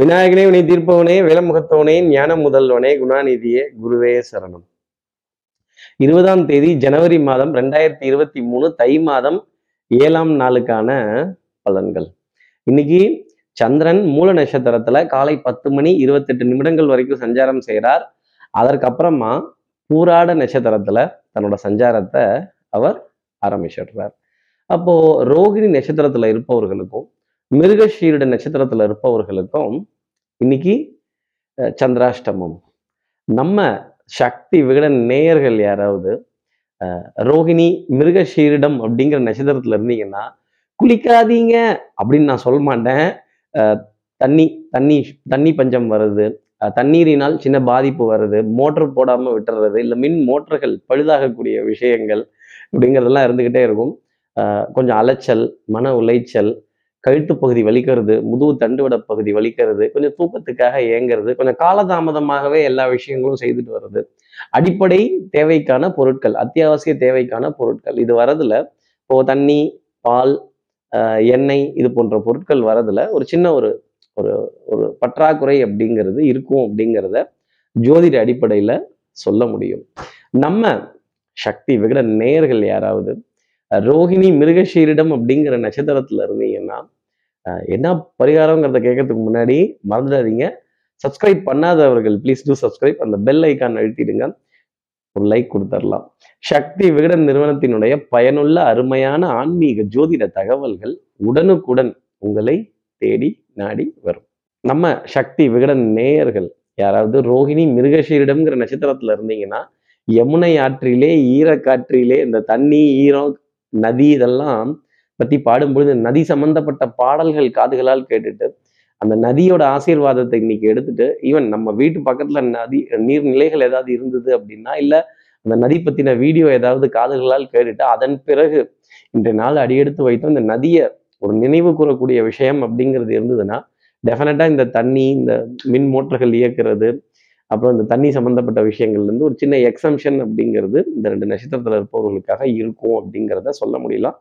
விநாயகனே வினை தீர்ப்பவனே விலமுகத்தவனே ஞான முதல்வனே குணாநிதியே குருவே சரணம். இருபதாம் தேதி ஜனவரி மாதம் ரெண்டாயிரத்தி இருபத்தி மூணு தை மாதம் ஏழாம் நாளுக்கான பலன்கள். இன்னைக்கு சந்திரன் மூல நட்சத்திரத்துல காலை பத்து மணி இருபத்தெட்டு நிமிடங்கள் வரைக்கும் சஞ்சாரம் செய்கிறார் அதற்கப்புறமா பூராட நட்சத்திரத்துல தன்னோட சஞ்சாரத்தை அவர் ஆரம்பிச்சிடுறார். அப்போ ரோகிணி நட்சத்திரத்துல இருப்பவர்களுக்கும் மிருகஷீரட நட்சத்திரத்துல இருப்பவர்களுக்கும் இன்னைக்கு சந்திராஷ்டமம். நம்ம சக்தி விகடன் நேயர்கள் யாராவது ரோஹிணி ரோகிணி மிருகஷீரிடம் அப்படிங்கிற நட்சத்திரத்துல இருந்தீங்கன்னா குளிக்காதீங்க அப்படின்னு நான் சொல்ல மாட்டேன். தண்ணி தண்ணி தண்ணி பஞ்சம் வருது. தண்ணீரினால் சின்ன பாதிப்பு வருது. மோட்டர் போடாமல் விட்டுறது இல்லை மின் மோட்டர்கள் பழுதாகக்கூடிய விஷயங்கள் அப்படிங்கிறதெல்லாம் இருந்துகிட்டே இருக்கும். கொஞ்சம் அலைச்சல் மன உளைச்சல் கழுத்து பகுதி வலிக்கிறது முதுகு தண்டுவட பகுதி வலிக்கிறது கொஞ்சம் தூக்கத்துக்காக ஏங்கிறது கொஞ்சம் காலதாமதமாகவே எல்லா விஷயங்களும் செய்துட்டு வர்றது. அடிப்படை தேவைக்கான பொருட்கள் அத்தியாவசிய தேவைக்கான பொருட்கள் இது வரதுல இப்போ தண்ணி பால் ஆஹ் எண்ணெய் இது போன்ற பொருட்கள் வரதுல ஒரு சின்ன ஒரு ஒரு ஒரு பற்றாக்குறை அப்படிங்கிறது இருக்கும் அப்படிங்கிறத ஜோதிட அடிப்படையில சொல்ல முடியும். நம்ம சக்தி விகட நேயர்கள் யாராவது ரோஹிணி ரோகிணி மிருகஷீரிடம் அப்படிங்கிற நட்சத்திரத்துல இருந்தீங்கன்னா என்ன பரிகாரங்கிறத கேட்கறதுக்கு முன்னாடி மறந்துடாதீங்க. சப்ஸ்கிரைப் பண்ணாதவர்கள் ப்ளீஸ் டூ சப்ஸ்கிரைப் அந்த பெல் ஐக்கான் அழுத்திடுங்க. ஒரு லைக் கொடுத்துடலாம் சக்தி விகடன் நிறுவனத்தினுடைய பயனுள்ள அருமையான ஆன்மீக ஜோதிட தகவல்கள் உடனுக்குடன் உங்களை தேடி நாடி வரும். நம்ம சக்தி விகடன் நேயர்கள் யாராவது ரோகிணி மிருகஷீரிடம்ங்கிற நட்சத்திரத்துல இருந்தீங்கன்னா யமுனை ஆற்றிலே ஈரக்காற்றிலே இந்த தண்ணி ஈரம் நதி இதெல்லாம் பத்தி பாடும்பொழுது நதி சம்பந்தப்பட்ட பாடல்கள் காதுகளால் கேட்டுட்டு அந்த நதியோட ஆசீர்வாதத்தை இன்னைக்கு எடுத்துட்டு ஈவன் நம்ம வீட்டு பக்கத்துல நதி நீர்நிலைகள் ஏதாவது இருந்தது அப்படின்னா இல்ல அந்த நதி பத்தின வீடியோ ஏதாவது காதுகளால் கேட்டுட்டு அதன் பிறகு இன்றைய நாள் அடியெடுத்து வைத்தோம் இந்த நதியை ஒரு நினைவு கூறக்கூடிய விஷயம் அப்படிங்கிறது இருந்ததுன்னா டெஃபினட்டாக இந்த தண்ணி இந்த மின் மோட்டர்கள் இயக்கிறது அப்புறம் இந்த தண்ணி சம்பந்தப்பட்ட விஷயங்கள்ல இருந்து ஒரு சின்ன எக்ஸம்ஷன் அப்படிங்கிறது இந்த ரெண்டு நட்சத்திரத்துல இருப்பவர்களுக்காக இருக்கும் அப்படிங்கிறத சொல்ல முடியலாம்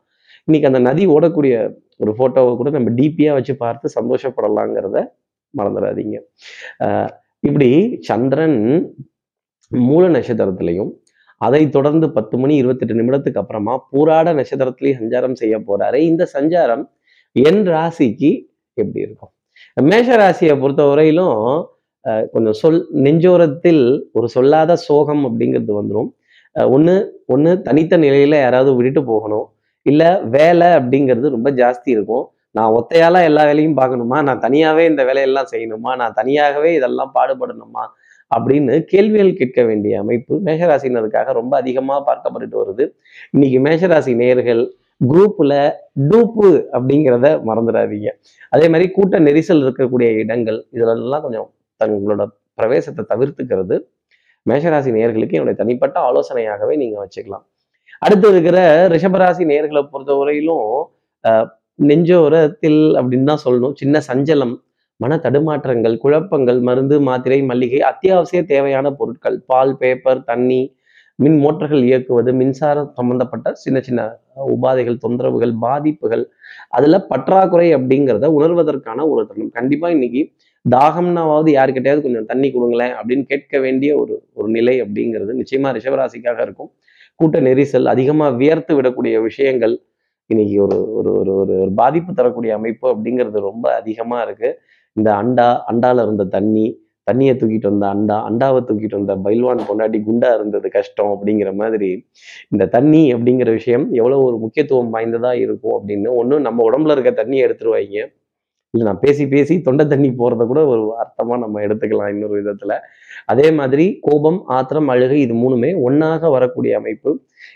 இன்னைக்கு அந்த நதி ஓடக்கூடிய ஒரு போட்டோவை கூட நம்ம டிபியாக வச்சு பார்த்து சந்தோஷப்படலாங்கிறத மறந்துடாதீங்க. இப்படி சந்திரன் மூல நட்சத்திரத்திலையும் அதை தொடர்ந்து பத்து மணி இருபத்தெட்டு நிமிடத்துக்கு அப்புறமா பூராட நட்சத்திரத்திலையும் சஞ்சாரம் செய்ய போறாரு. இந்த சஞ்சாரம் என் ராசிக்கு எப்படி இருக்கும்? மேஷ ராசியை பொறுத்த வரையிலும் கொஞ்சம் சொல் நெஞ்சோரத்தில் ஒரு சொல்லாத சோகம் அப்படிங்கிறது வந்துடும் ஒன்று ஒன்று தனித்த நிலையில யாராவது விட்டுட்டு போகணும். இல்லை வேலை அப்படிங்கிறது ரொம்ப ஜாஸ்தி இருக்கும். நான் ஒத்தையால எல்லா வேலையும் பார்க்கணுமா? நான் தனியாகவே இந்த வேலையெல்லாம் செய்யணுமா? நான் தனியாகவே இதெல்லாம் பாடுபடணுமா? அப்படின்னு கேள்விகள் கேட்க வேண்டிய அமைப்பு மேஷராசினருக்காக ரொம்ப அதிகமாக பார்க்கப்பட்டுட்டு வருது. இன்னைக்கு மேஷராசி நேர்கள் குரூப்பில் டூப்பு அப்படிங்கிறத மறந்துடாதீங்க. அதே மாதிரி கூட்ட நெரிசல் இருக்கக்கூடிய இடங்கள் இதெல்லாம் கொஞ்சம் தங்களோட பிரவேசத்தை தவிர்த்துக்கிறது. மேஷராசி நேர்களுக்கு என்னுடைய தனிப்பட்ட ஆலோசனையாகவே நீங்க வச்சுக்கலாம். அடுத்து இருக்கிற ரிஷபராசி நேர்களை பொறுத்த வரையிலும் நெஞ்சோரத்தில் அப்படின்னு தான் சொல்லணும். சின்ன சஞ்சலம் மன தடுமாற்றங்கள் குழப்பங்கள் மருந்து மாத்திரை மல்லிகை அத்தியாவசிய தேவையான பொருட்கள் பால் பேப்பர் தண்ணி மின் மோட்டர்கள் இயக்குவது மின்சாரம் சம்பந்தப்பட்ட சின்ன சின்ன உபாதைகள் தொந்தரவுகள் பாதிப்புகள் அதுல பற்றாக்குறை அப்படிங்கிறத உணர்வதற்கான ஒரு தருணம். கண்டிப்பா இன்னைக்கு தாகம்னாவது யாருக்கிட்டையாவது கொஞ்சம் தண்ணி கொடுங்களேன் அப்படின்னு கேட்க வேண்டிய ஒரு ஒரு நிலை அப்படிங்கிறது நிச்சயமா ரிஷபராசிக்காக இருக்கும். கூட்ட நெரிசல் அதிகமாக வியர்த்து விடக்கூடிய விஷயங்கள் இன்னைக்கு ஒரு ஒரு ஒரு ஒரு ஒரு பாதிப்பு தரக்கூடிய அமைப்பு அப்படிங்கிறது ரொம்ப அதிகமாக இருக்கு. இந்த அண்டா அண்டால இருந்த தண்ணி தண்ணியை தூக்கிட்டு வந்த அண்டா அண்டாவை தூக்கிட்டு வந்த பைல்வான் பொண்டாட்டி குண்டா இருந்தது கஷ்டம் அப்படிங்கிற மாதிரி இந்த தண்ணி அப்படிங்கிற விஷயம் எவ்வளோ ஒரு முக்கியத்துவம் வாய்ந்ததா இருக்கும் அப்படின்னு ஒன்று நம்ம உடம்புல இருக்க தண்ணியை எடுத்துருவாங்க இல்லை நான் பேசி பேசி தொண்டை தண்ணி போறத கூட ஒரு அர்த்தமா நம்ம எடுத்துக்கலாம் இன்னொரு விதத்தில். அதே மாதிரி கோபம் ஆத்திரம் அழுகை இது மூணுமே ஒன்றாக வரக்கூடிய அமைப்பு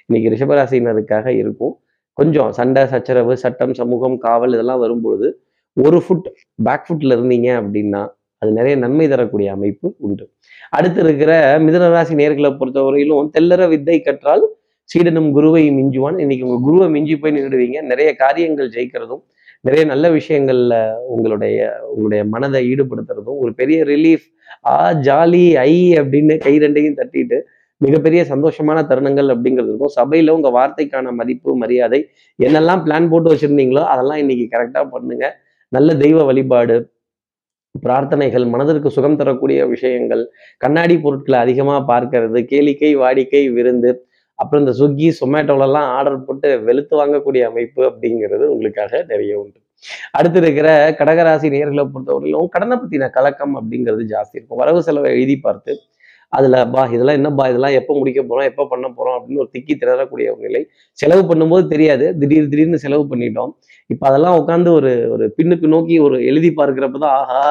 இன்னைக்கு ரிஷபராசினருக்காக இருக்கும். கொஞ்சம் சண்டை சச்சரவு சட்டம் சமூகம் காவல் இதெல்லாம் வரும்பொழுது ஒரு ஃபுட் பேக் ஃபுட்ல இருந்தீங்க அப்படின்னா அது நிறைய நன்மை தரக்கூடிய அமைப்பு உண்டு. அடுத்து இருக்கிற மிதனராசி நேர்களை பொறுத்தவரையிலும் தெல்லற வித்தை கற்றால் சீடனும் குருவை மிஞ்சுவான். இன்னைக்கு உங்க குருவை மிஞ்சி போய் நின்றுடுவீங்க நிறைய காரியங்கள் ஜெயிக்கிறதும் நிறைய நல்ல விஷயங்கள்ல உங்களுடைய உங்களுடைய மனதை ஈடுபடுத்துறதும் ஒரு பெரிய ரிலீஃப் ஆ ஜாலி ஐ அப்படின்னு கை ரெண்டையும் தட்டிட்டு மிகப்பெரிய சந்தோஷமான தருணங்கள் அப்படிங்கிறது இருக்கும். சபையில உங்க வார்த்தைக்கான மதிப்பு மரியாதை என்னெல்லாம் பிளான் போட்டு வச்சிருந்தீங்களோ அதெல்லாம் இன்னைக்கு கரெக்டா பண்ணுங்க. நல்ல தெய்வ வழிபாடு பிரார்த்தனைகள் மனதிற்கு சுகம் தரக்கூடிய விஷயங்கள் கண்ணாடி பொருட்களை அதிகமாக பார்க்கறது கேளிக்கை வாடிக்கை விருந்து அப்புறம் இந்த ஸ்விக்கி சொமேட்டோலலாம் ஆர்டர் போட்டு வெளுத்து வாங்கக்கூடிய அமைப்பு அப்படிங்கிறது உங்களுக்காக நிறைய உண்டு. அடுத்து இருக்கிற கடகராசி நேர்களை பொறுத்தவரையிலும் கடனை பற்றின கலக்கம் அப்படிங்கிறது ஜாஸ்தி இருக்கும். வரவு செலவை எழுதி பார்த்து அதில் பா இதெல்லாம் என்னப்பா இதெல்லாம் எப்போ முடிக்க போகிறோம் எப்போ பண்ண போகிறோம் அப்படின்னு ஒரு திக்கி திணறக்கூடிய ஒரு நிலை. செலவு பண்ணும்போது தெரியாது. திடீர் திடீர்னு செலவு பண்ணிட்டோம். இப்போ அதெல்லாம் உட்காந்து ஒரு ஒரு பின்னுக்கு நோக்கி ஒரு எழுதி பார்க்குறப்ப தான் ஆஹா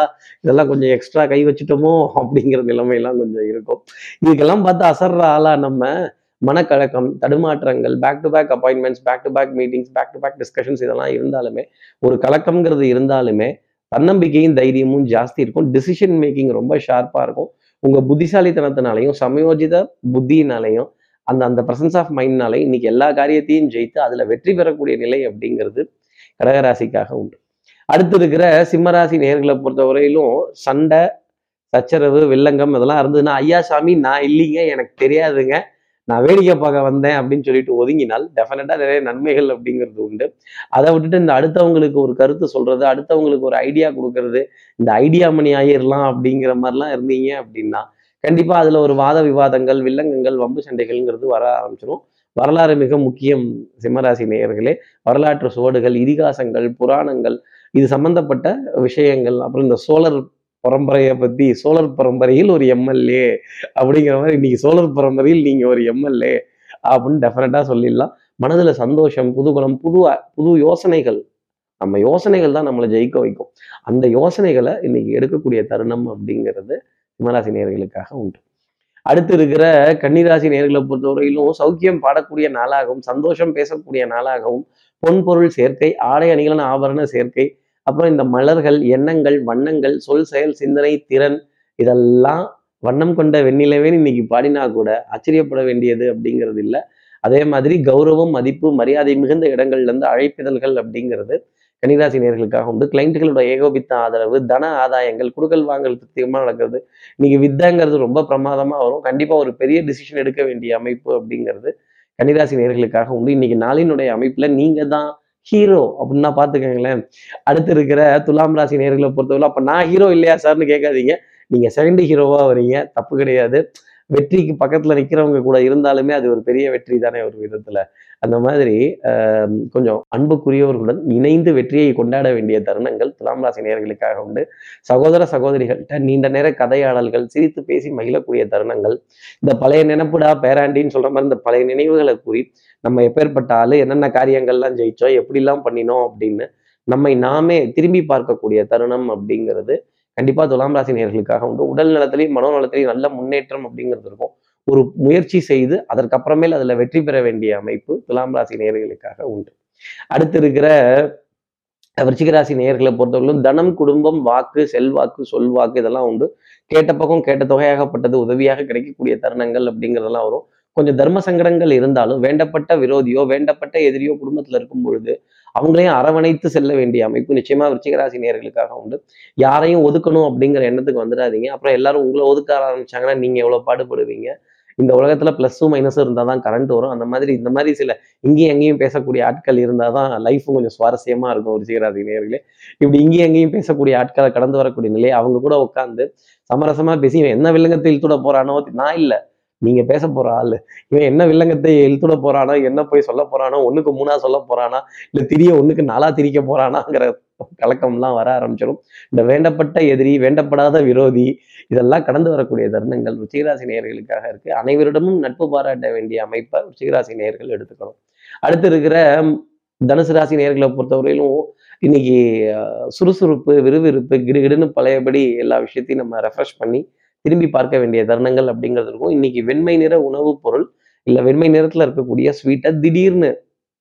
இதெல்லாம் கொஞ்சம் எக்ஸ்ட்ரா கை வச்சுட்டோமோ? அப்படிங்கிற நிலைமையெல்லாம் கொஞ்சம் இருக்கும். இதுக்கெல்லாம் பார்த்து அசர்ற ஆளா நம்ம மனக்கழக்கம் தடுமாற்றங்கள் back to back appointments back to back meetings back to back discussions இதெல்லாம் இருந்தாலுமே ஒரு கலக்கம்ங்கிறது இருந்தாலுமே தன்னம்பிக்கையும் தைரியமும் ஜாஸ்தி இருக்கும். டிசிஷன் மேக்கிங் ரொம்ப ஷார்ப்பாக இருக்கும். உங்கள் புத்திசாலித்தனத்தினாலையும் சமயோஜித புத்தியினாலையும் அந்த அந்த பிரசன்ஸ் ஆஃப் மைண்ட்னாலையும் இன்னைக்கு எல்லா காரியத்தையும் ஜெயித்து அதில் வெற்றி பெறக்கூடிய நிலை அப்படிங்கிறது கடகராசிக்காக உண்டு. அடுத்து இருக்கிற சிம்மராசி நேர்களை பொறுத்தவரையிலும் சண்டை சச்சரவு வில்லங்கம் இதெல்லாம் இருந்ததுன்னா ஐயா சாமி நான் இல்லைங்க எனக்கு தெரியாதுங்க. நான் வேடிக்கை பார்க்க வந்தேன் அப்படின்னு சொல்லிட்டு ஒதுங்கினால் டெஃபினட்டா நிறைய நன்மைகள் அப்படிங்கிறது உண்டு. அதை விட்டுட்டு இந்த அடுத்தவங்களுக்கு ஒரு கருத்து சொல்றது அடுத்தவங்களுக்கு ஒரு ஐடியா கொடுக்கறது இந்த ஐடியா மணி ஆயிரலாம் அப்படிங்கிற மாதிரிலாம் இருந்தீங்க அப்படின்னா கண்டிப்பா அதுல ஒரு வாத விவாதங்கள் வில்லங்கங்கள் வம்பு சண்டைகள்ங்கிறது வர ஆரம்பிச்சிடும் வரலாறு மிக முக்கியம் சிம்மராசி நேயர்களே. வரலாற்று சுவடுகள் இதிகாசங்கள் புராணங்கள் இது சம்பந்தப்பட்ட விஷயங்கள் அப்புறம் இந்த சோழர் பரம்பரையை பத்தி சோழர் பரம்பரையில் ஒரு எம்எல்ஏ அப்படிங்கிற மாதிரி இன்னைக்கு சோழர் பரம்பரையில் நீங்க ஒரு எம்எல்ஏ அப்படின்னு டெஃபினட்டா சொல்லிடலாம். மனதுல சந்தோஷம் புதுகுணம் புது புது யோசனைகள். நம்ம யோசனைகள் தான் நம்மளை ஜெயிக்க வைக்கும். அந்த யோசனைகளை இன்னைக்கு எடுக்கக்கூடிய தருணம் அப்படிங்கிறது சிம்மராசி நேர்களுக்காக உண்டு. அடுத்து இருக்கிற கன்னிராசி நேர்களை பொறுத்தவரையிலும் சௌக்கியம் பாடக்கூடிய நாளாகவும் சந்தோஷம் பேசக்கூடிய நாளாகவும் பொன்பொருள் சேர்க்கை ஆடை அணிகலன் ஆபரண சேர்க்கை அப்புறம் இந்த மலர்கள் எண்ணங்கள் வண்ணங்கள் சொல் செயல் சிந்தனை திறன் இதெல்லாம் வண்ணம் கொண்ட வெண்ணிலவே இன்னைக்கு பாடினா கூட ஆச்சரியப்பட வேண்டியது அப்படிங்கிறது இல்லை. அதே மாதிரி கௌரவம் மதிப்பு மரியாதை மிகுந்த இடங்கள்லேருந்து அழைப்பிதழ்கள் அப்படிங்கிறது கன்னிராசி நேர்களுக்காக உண்டு. கிளைண்ட்டுகளோட ஏகோபித்த ஆதரவு தன ஆதாயங்கள் குடுக்கல் வாங்கல் திருப்திகமாக நடக்கிறது. இன்னைக்கு வித்தாங்கிறது ரொம்ப பிரமாதமாக வரும். கண்டிப்பாக ஒரு பெரிய டிசிஷன் எடுக்க வேண்டிய அமைப்பு அப்படிங்கிறது கன்னிராசி நேர்களுக்காக உண்டு. இன்னைக்கு நாளினுடைய அமைப்பில் நீங்கள் தான் ஹீரோ அப்படின்னா பார்த்துக்கங்களேன். அடுத்து இருக்கிற துலாம் ராசி நேர்களை பொறுத்தவரை அப்ப நான் ஹீரோ இல்லையா சார்னு கேட்காதீங்க. நீங்க செகண்ட் ஹீரோவா வரீங்க தப்பு கிடையாது. வெற்றிக்கு பக்கத்துல நிக்கிறவங்க கூட இருந்தாலுமே அது ஒரு பெரிய வெற்றி தானே ஒரு விதத்துல. அந்த மாதிரி கொஞ்சம் அன்புக்குரியவர்களுடன் இணைந்து வெற்றியை கொண்டாட வேண்டிய தருணங்கள் துலாம் ராசி நேர்களுக்காக உண்டு. சகோதர சகோதரிகள்கிட்ட நீண்ட நேர கதையாடல்கள் சிரித்து பேசி மகிழக்கூடிய தருணங்கள் இந்த பழைய நினைப்புடா பேராண்டின்னு சொல்ற மாதிரி இந்த பழைய நினைவுகளை கூறி நம்ம எப்பேற்பட்ட ஆளு என்னென்ன காரியங்கள்லாம் ஜெயிச்சோம் எப்படிலாம் பண்ணினோம் அப்படின்னு நம்மை நாமே திரும்பி பார்க்கக்கூடிய தருணம் அப்படிங்கிறது கண்டிப்பா துலாம் ராசி நேர்களுக்காக உண்டு. உடல் நலத்திலையும் மனோநலத்திலையும் நல்ல முன்னேற்றம் அப்படிங்கிறது இருக்கும். ஒரு முயற்சி செய்து அதற்கப்புறமேல் அதுல வெற்றி பெற வேண்டிய அமைப்பு துலாம் ராசி நேர்களுக்காக உண்டு. அடுத்து இருக்கிற விருச்சிகராசி நேர்களை பொறுத்தவரையிலும் தனம் குடும்பம் வாக்கு செல்வாக்கு சொல்வாக்கு இதெல்லாம் உண்டு. கேட்ட பக்கம் கேட்ட தொகையாகப்பட்டது உதவியாக கிடைக்கக்கூடிய தருணங்கள் அப்படிங்கிறதெல்லாம் வரும். கொஞ்சம் தர்ம சங்கடங்கள் இருந்தாலும் வேண்டப்பட்ட விரோதியோ வேண்டப்பட்ட எதிரியோ குடும்பத்தில் இருக்கும் பொழுது அவங்களையும் அரவணைத்து செல்ல வேண்டிய அமைப்பு நிச்சயமா விருச்சிகராசி நேர்களுக்காக உண்டு. யாரையும் ஒதுக்கணும் அப்படிங்கிற எண்ணத்துக்கு வந்துடாதீங்க. அப்புறம் எல்லாரும் உங்களை ஒதுக்க ஆரம்பிச்சாங்கன்னா நீங்க எவ்வளவு பாடுபடுவீங்க? இந்த உலகத்துல பிளஸும் மைனஸும் இருந்தால் தான் கரண்ட் வரும். அந்த மாதிரி இந்த மாதிரி சில இங்கேயும் எங்கேயும் பேசக்கூடிய ஆட்கள் இருந்தால் தான் லைஃப்பும் கொஞ்சம் சுவாரஸ்யமா இருக்கும் ஒரு நேர்களே இப்படி இங்கேயும் எங்கேயும் பேசக்கூடிய ஆட்களை கடந்து வரக்கூடிய நிலை அவங்க கூட உட்காந்து சமரசமா பேசி என்ன வில்லங்கத்தில் கூட போறானோ நான் இல்லை. நீங்க பேச போற ஆளு. இவன் என்ன வில்லங்கத்தை எழுத்துட போறானோ என்ன போய் சொல்ல போறானோ ஒண்ணுக்கு மூணா சொல்ல போறானா இல்ல திரிய ஒண்ணுக்கு நாளா திரிக்க போறானாங்கிற கலக்கம்லாம் வர ஆரம்பிச்சிடும். இந்த வேண்டப்பட்ட எதிரி வேண்டப்படாத விரோதி இதெல்லாம் கடந்து வரக்கூடிய தருணங்கள் ருச்சிகராசி நேயர்களுக்காக இருக்கு. அனைவரிடமும் நட்பு பாராட்ட வேண்டிய அமைப்பை ருச்சிகராசி நேயர்கள் எடுத்துக்கணும். அடுத்து இருக்கிற தனுசு ராசி நேர்களை பொறுத்தவரையிலும் இன்னைக்கு சுறுசுறுப்பு விறுவிறுப்பு கிடுகிடுன்னு பழையபடி எல்லா விஷயத்தையும் நம்ம ரெஃப்ரெஷ் பண்ணி திரும்பி பார்க்க வேண்டிய தருணங்கள் அப்படிங்கிறது இருக்கும். இன்னைக்கு வெண்மை நிற உணவுப் பொருள் இல்லை வெண்மை நிறத்தில் இருக்கக்கூடிய ஸ்வீட்டை திடீர்னு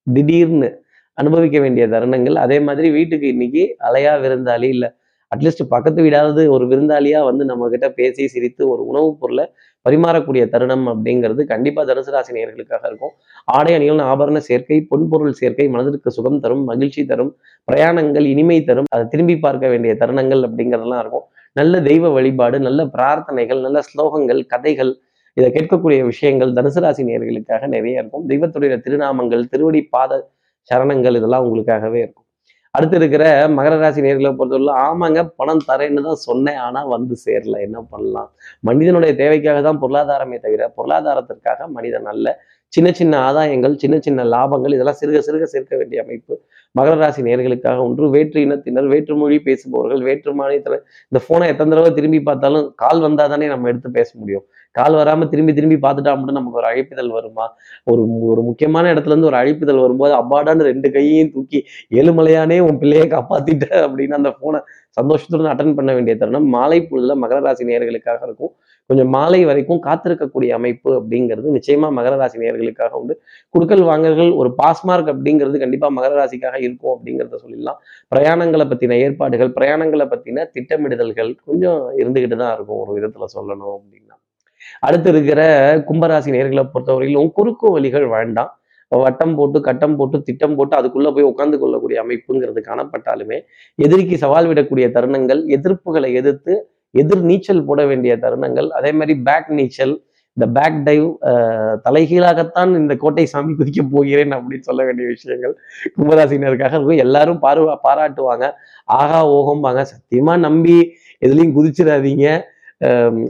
திடீர்னு அனுபவிக்க வேண்டிய தருணங்கள். அதே மாதிரி வீட்டுக்கு இன்னைக்கு அலையா விருந்தாளி இல்லை அட்லீஸ்ட் பக்கத்து வீடாவது ஒரு விருந்தாளியா வந்து நம்ம கிட்ட பேசி சிரித்து ஒரு உணவுப் பொருளை பரிமாறக்கூடிய தருணம் அப்படிங்கிறது கண்டிப்பா தனுசு ராசி நேர்களுக்காக இருக்கும். ஆடை அணிகள் ஆபரண சேர்க்கை பொன்பொருள் சேர்க்கை மனதிற்கு சுகம் தரும் மகிழ்ச்சி தரும் பிரயாணங்கள் இனிமை தரும். அதை திரும்பி பார்க்க வேண்டிய தருணங்கள் அப்படிங்கிறதெல்லாம் இருக்கும். நல்ல தெய்வ வழிபாடு நல்ல பிரார்த்தனைகள் நல்ல ஸ்லோகங்கள் கதைகள் இதை கேட்கக்கூடிய விஷயங்கள் தனுசு ராசி நேர்களுக்காக நிறைய இருக்கும். தெய்வத்துடைய திருநாமங்கள் திருவடி பாத சரணங்கள் இதெல்லாம் உங்களுக்காகவே இருக்கும். அடுத்து இருக்கிற மகர ராசி நேர்களை பொறுத்தவரை ஆமாங்க பணம் தரேன்னு தான் சொன்னேன் ஆனா வந்து சேரல. என்ன பண்ணலாம்? மனிதனுடைய தேவைக்காக தான் பொருளாதாரமே தவிர பொருளாதாரத்திற்காக மனிதன் அல்ல. சின்ன சின்ன ஆதாயங்கள் சின்ன சின்ன லாபங்கள் இதெல்லாம் சிறுக சிறுக சேர்க்க வேண்டிய அமைப்பு. மகர ராசி நேர்களுக்காக ஒன்று வேற்று இனத்தினர் வேற்று மொழி பேசுபவர்கள் வேற்று மாநிலத்தில் இந்த ஃபோனை எத்தனை தடவை திரும்பி பார்த்தாலும் கால் வந்தால் தானே நம்ம எடுத்து பேச முடியும். கால் வராமல் திரும்பி திரும்பி பார்த்துட்டா மட்டும் நமக்கு ஒரு அழைப்பிதழ் வருமா? ஒரு ஒரு முக்கியமான இடத்துல இருந்து ஒரு அழைப்பிதழ் வரும்போது அப்பாடான்னு ரெண்டு கையையும் தூக்கி ஏழுமலையானே உன் பிள்ளையை காப்பாத்திட்ட அப்படின்னு அந்த ஃபோனை சந்தோஷத்துடன் அட்டன் பண்ண வேண்டிய தருணம் மாலை பொழுதுல மகர ராசி நேர்களுக்காக இருக்கும். கொஞ்சம் மாலை வரைக்கும் காத்திருக்கக்கூடிய அமைப்பு அப்படிங்கிறது நிச்சயமா மகர ராசி நேர்களுக்காக உண்டு. குடுக்கல் வாங்கல்கள் ஒரு பாஸ்மார்க் அப்படிங்கிறது கண்டிப்பா மகர ராசிக்காக இருக்கும் அப்படிங்கிறத சொல்லிடலாம். பிரயாணங்களை பத்தின ஏற்பாடுகள் பிரயாணங்களை பத்தின திட்டமிடுதல்கள் கொஞ்சம் இருந்துகிட்டு தான் இருக்கும் ஒரு விதத்துல சொல்லணும் அப்படின்னா. அடுத்து இருக்கிற கும்பராசி நேர்களை பொறுத்தவரையிலும் குறுக்கு வழிகள் வேண்டாம். வட்டம் போட்டு கட்டம் போட்டு திட்டம் போட்டு அதுக்குள்ளே போய் உட்காந்து கொள்ளக்கூடிய அமைப்புங்கிறது காணப்பட்டாலுமே எதிரிக்கு சவால் விடக்கூடிய தருணங்கள் எதிர்ப்புகளை எதிர்த்து எதிர் நீச்சல் போட வேண்டிய தருணங்கள் அதே மாதிரி பேக் நீச்சல் இந்த பேக் டைவ் தலைகீழாகத்தான் இந்த கோட்டை சாமி குதிக்க போகிறேன் அப்படின்னு சொல்ல வேண்டிய விஷயங்கள் கும்பராசினருக்காக இருக்கும். எல்லாரும் பாரு பாராட்டுவாங்க. ஆகா ஓகம்பாங்க. சத்தியமா நம்பி எதுலையும் குதிச்சிடாதீங்க.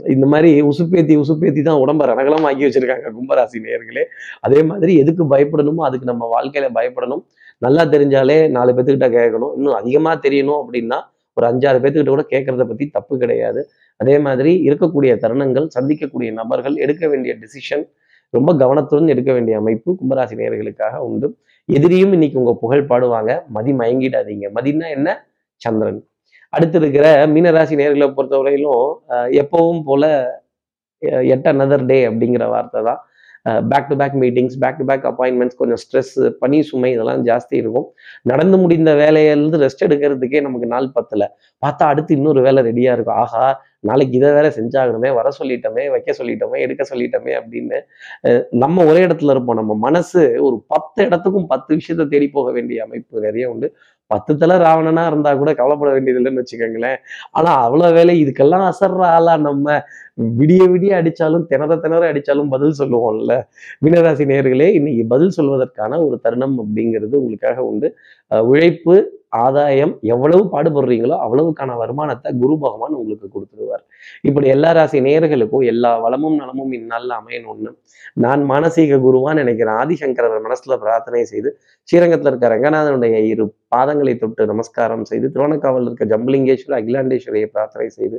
இந்த மாதிரி உசுப்பேத்தி உசுப்பேத்தி தான் உடம்ப ரணகலம் ஆக்கி வச்சிருக்காங்க கும்பராசி நேர்களே அதே மாதிரி எதுக்கு பயப்படணுமோ அதுக்கு நம்ம வாழ்க்கையில பயப்படணும். நல்லா தெரிஞ்சாலே நாலு பேத்துக்கிட்ட கேட்கணும். இன்னும் அதிகமா தெரியணும் அப்படின்னா ஒரு அஞ்சாறு பேத்துக்கிட்ட கூட கேட்கறத பத்தி தப்பு கிடையாது. அதே மாதிரி இருக்கக்கூடிய தருணங்கள் சந்திக்கக்கூடிய நபர்கள் எடுக்க வேண்டிய டிசிஷன் ரொம்ப கவனத்துடன் எடுக்க வேண்டிய அமைப்பு கும்பராசி நேர்களுக்காக உண்டு. எதிரியும் இன்னைக்கு உங்க புகழ் பாடுவாங்க. மதி மயங்கிடாதீங்க. மதினா என்ன? சந்திரன். அடுத்து இருக்கிற மீனராசி நேர்களை பொறுத்தவரையிலும் எப்பவும் போல எட் அனதர் டே அப்படிங்கிற வார்த்தை தான். Back to back meetings back to back appointments கொஞ்சம் ஸ்ட்ரெஸ் பனி சுமை இதெல்லாம் ஜாஸ்தி இருக்கும். நடந்து முடிந்த வேலையிலிருந்து ரெஸ்ட் எடுக்கிறதுக்கே நமக்கு நாள் பத்தில். பார்த்தா அடுத்து இன்னொரு வேலை ரெடியாக இருக்கும். ஆஹா நாளைக்கு இதை வேற செஞ்சாகணுமே வர சொல்லிட்டோமே வைக்க சொல்லிட்டோமே எடுக்க சொல்லிட்டோமே அப்படின்னு நம்ம ஒரே இடத்துல இருப்போம். நம்ம மனசு ஒரு பத்து இடத்துக்கும் பத்து விஷயத்த தேடி போக வேண்டிய அமைப்பு நிறைய உண்டு. பத்து தலை ராவணனா இருந்தா கூட கவலைப்பட வேண்டியது இல்லைன்னு வச்சுக்கோங்களேன். ஆனா அவ்வளவு வேலை இதுக்கெல்லாம் அசர்ற ஆளா நம்ம? விடிய விடிய அடிச்சாலும் திணற திணற அடிச்சாலும் பதில் சொல்லுவோம்ல. மீனராசி நேர்களே இன்னைக்கு பதில் சொல்வதற்கான ஒரு தருணம் அப்படிங்கிறது உங்களுக்காக உண்டு. உழைப்பு ஆதாயம் எவ்வளவு பாடுபடுறீங்களோ அவ்வளவுக்கான வருமானத்தை குரு பகவான் உங்களுக்கு கொடுத்துருவார். இப்படி எல்லா ராசி நேர்களுக்கும் எல்லா வளமும் நலமும் இந்நாளில் அமையணும்னு நான் மானசீக குருவான் நினைக்கிறேன். ஆதிசங்கரர் மனசுல பிரார்த்தனை செய்து ஸ்ரீரங்கத்தில் இருக்க ரங்கநாதனுடைய இரு பாதங்களை தொட்டு நமஸ்காரம் செய்து திருவண்ணக்காவலில் இருக்க ஜம்பலிங்கேஸ்வரர் அகிலாண்டேஸ்வரியை பிரார்த்தனை செய்து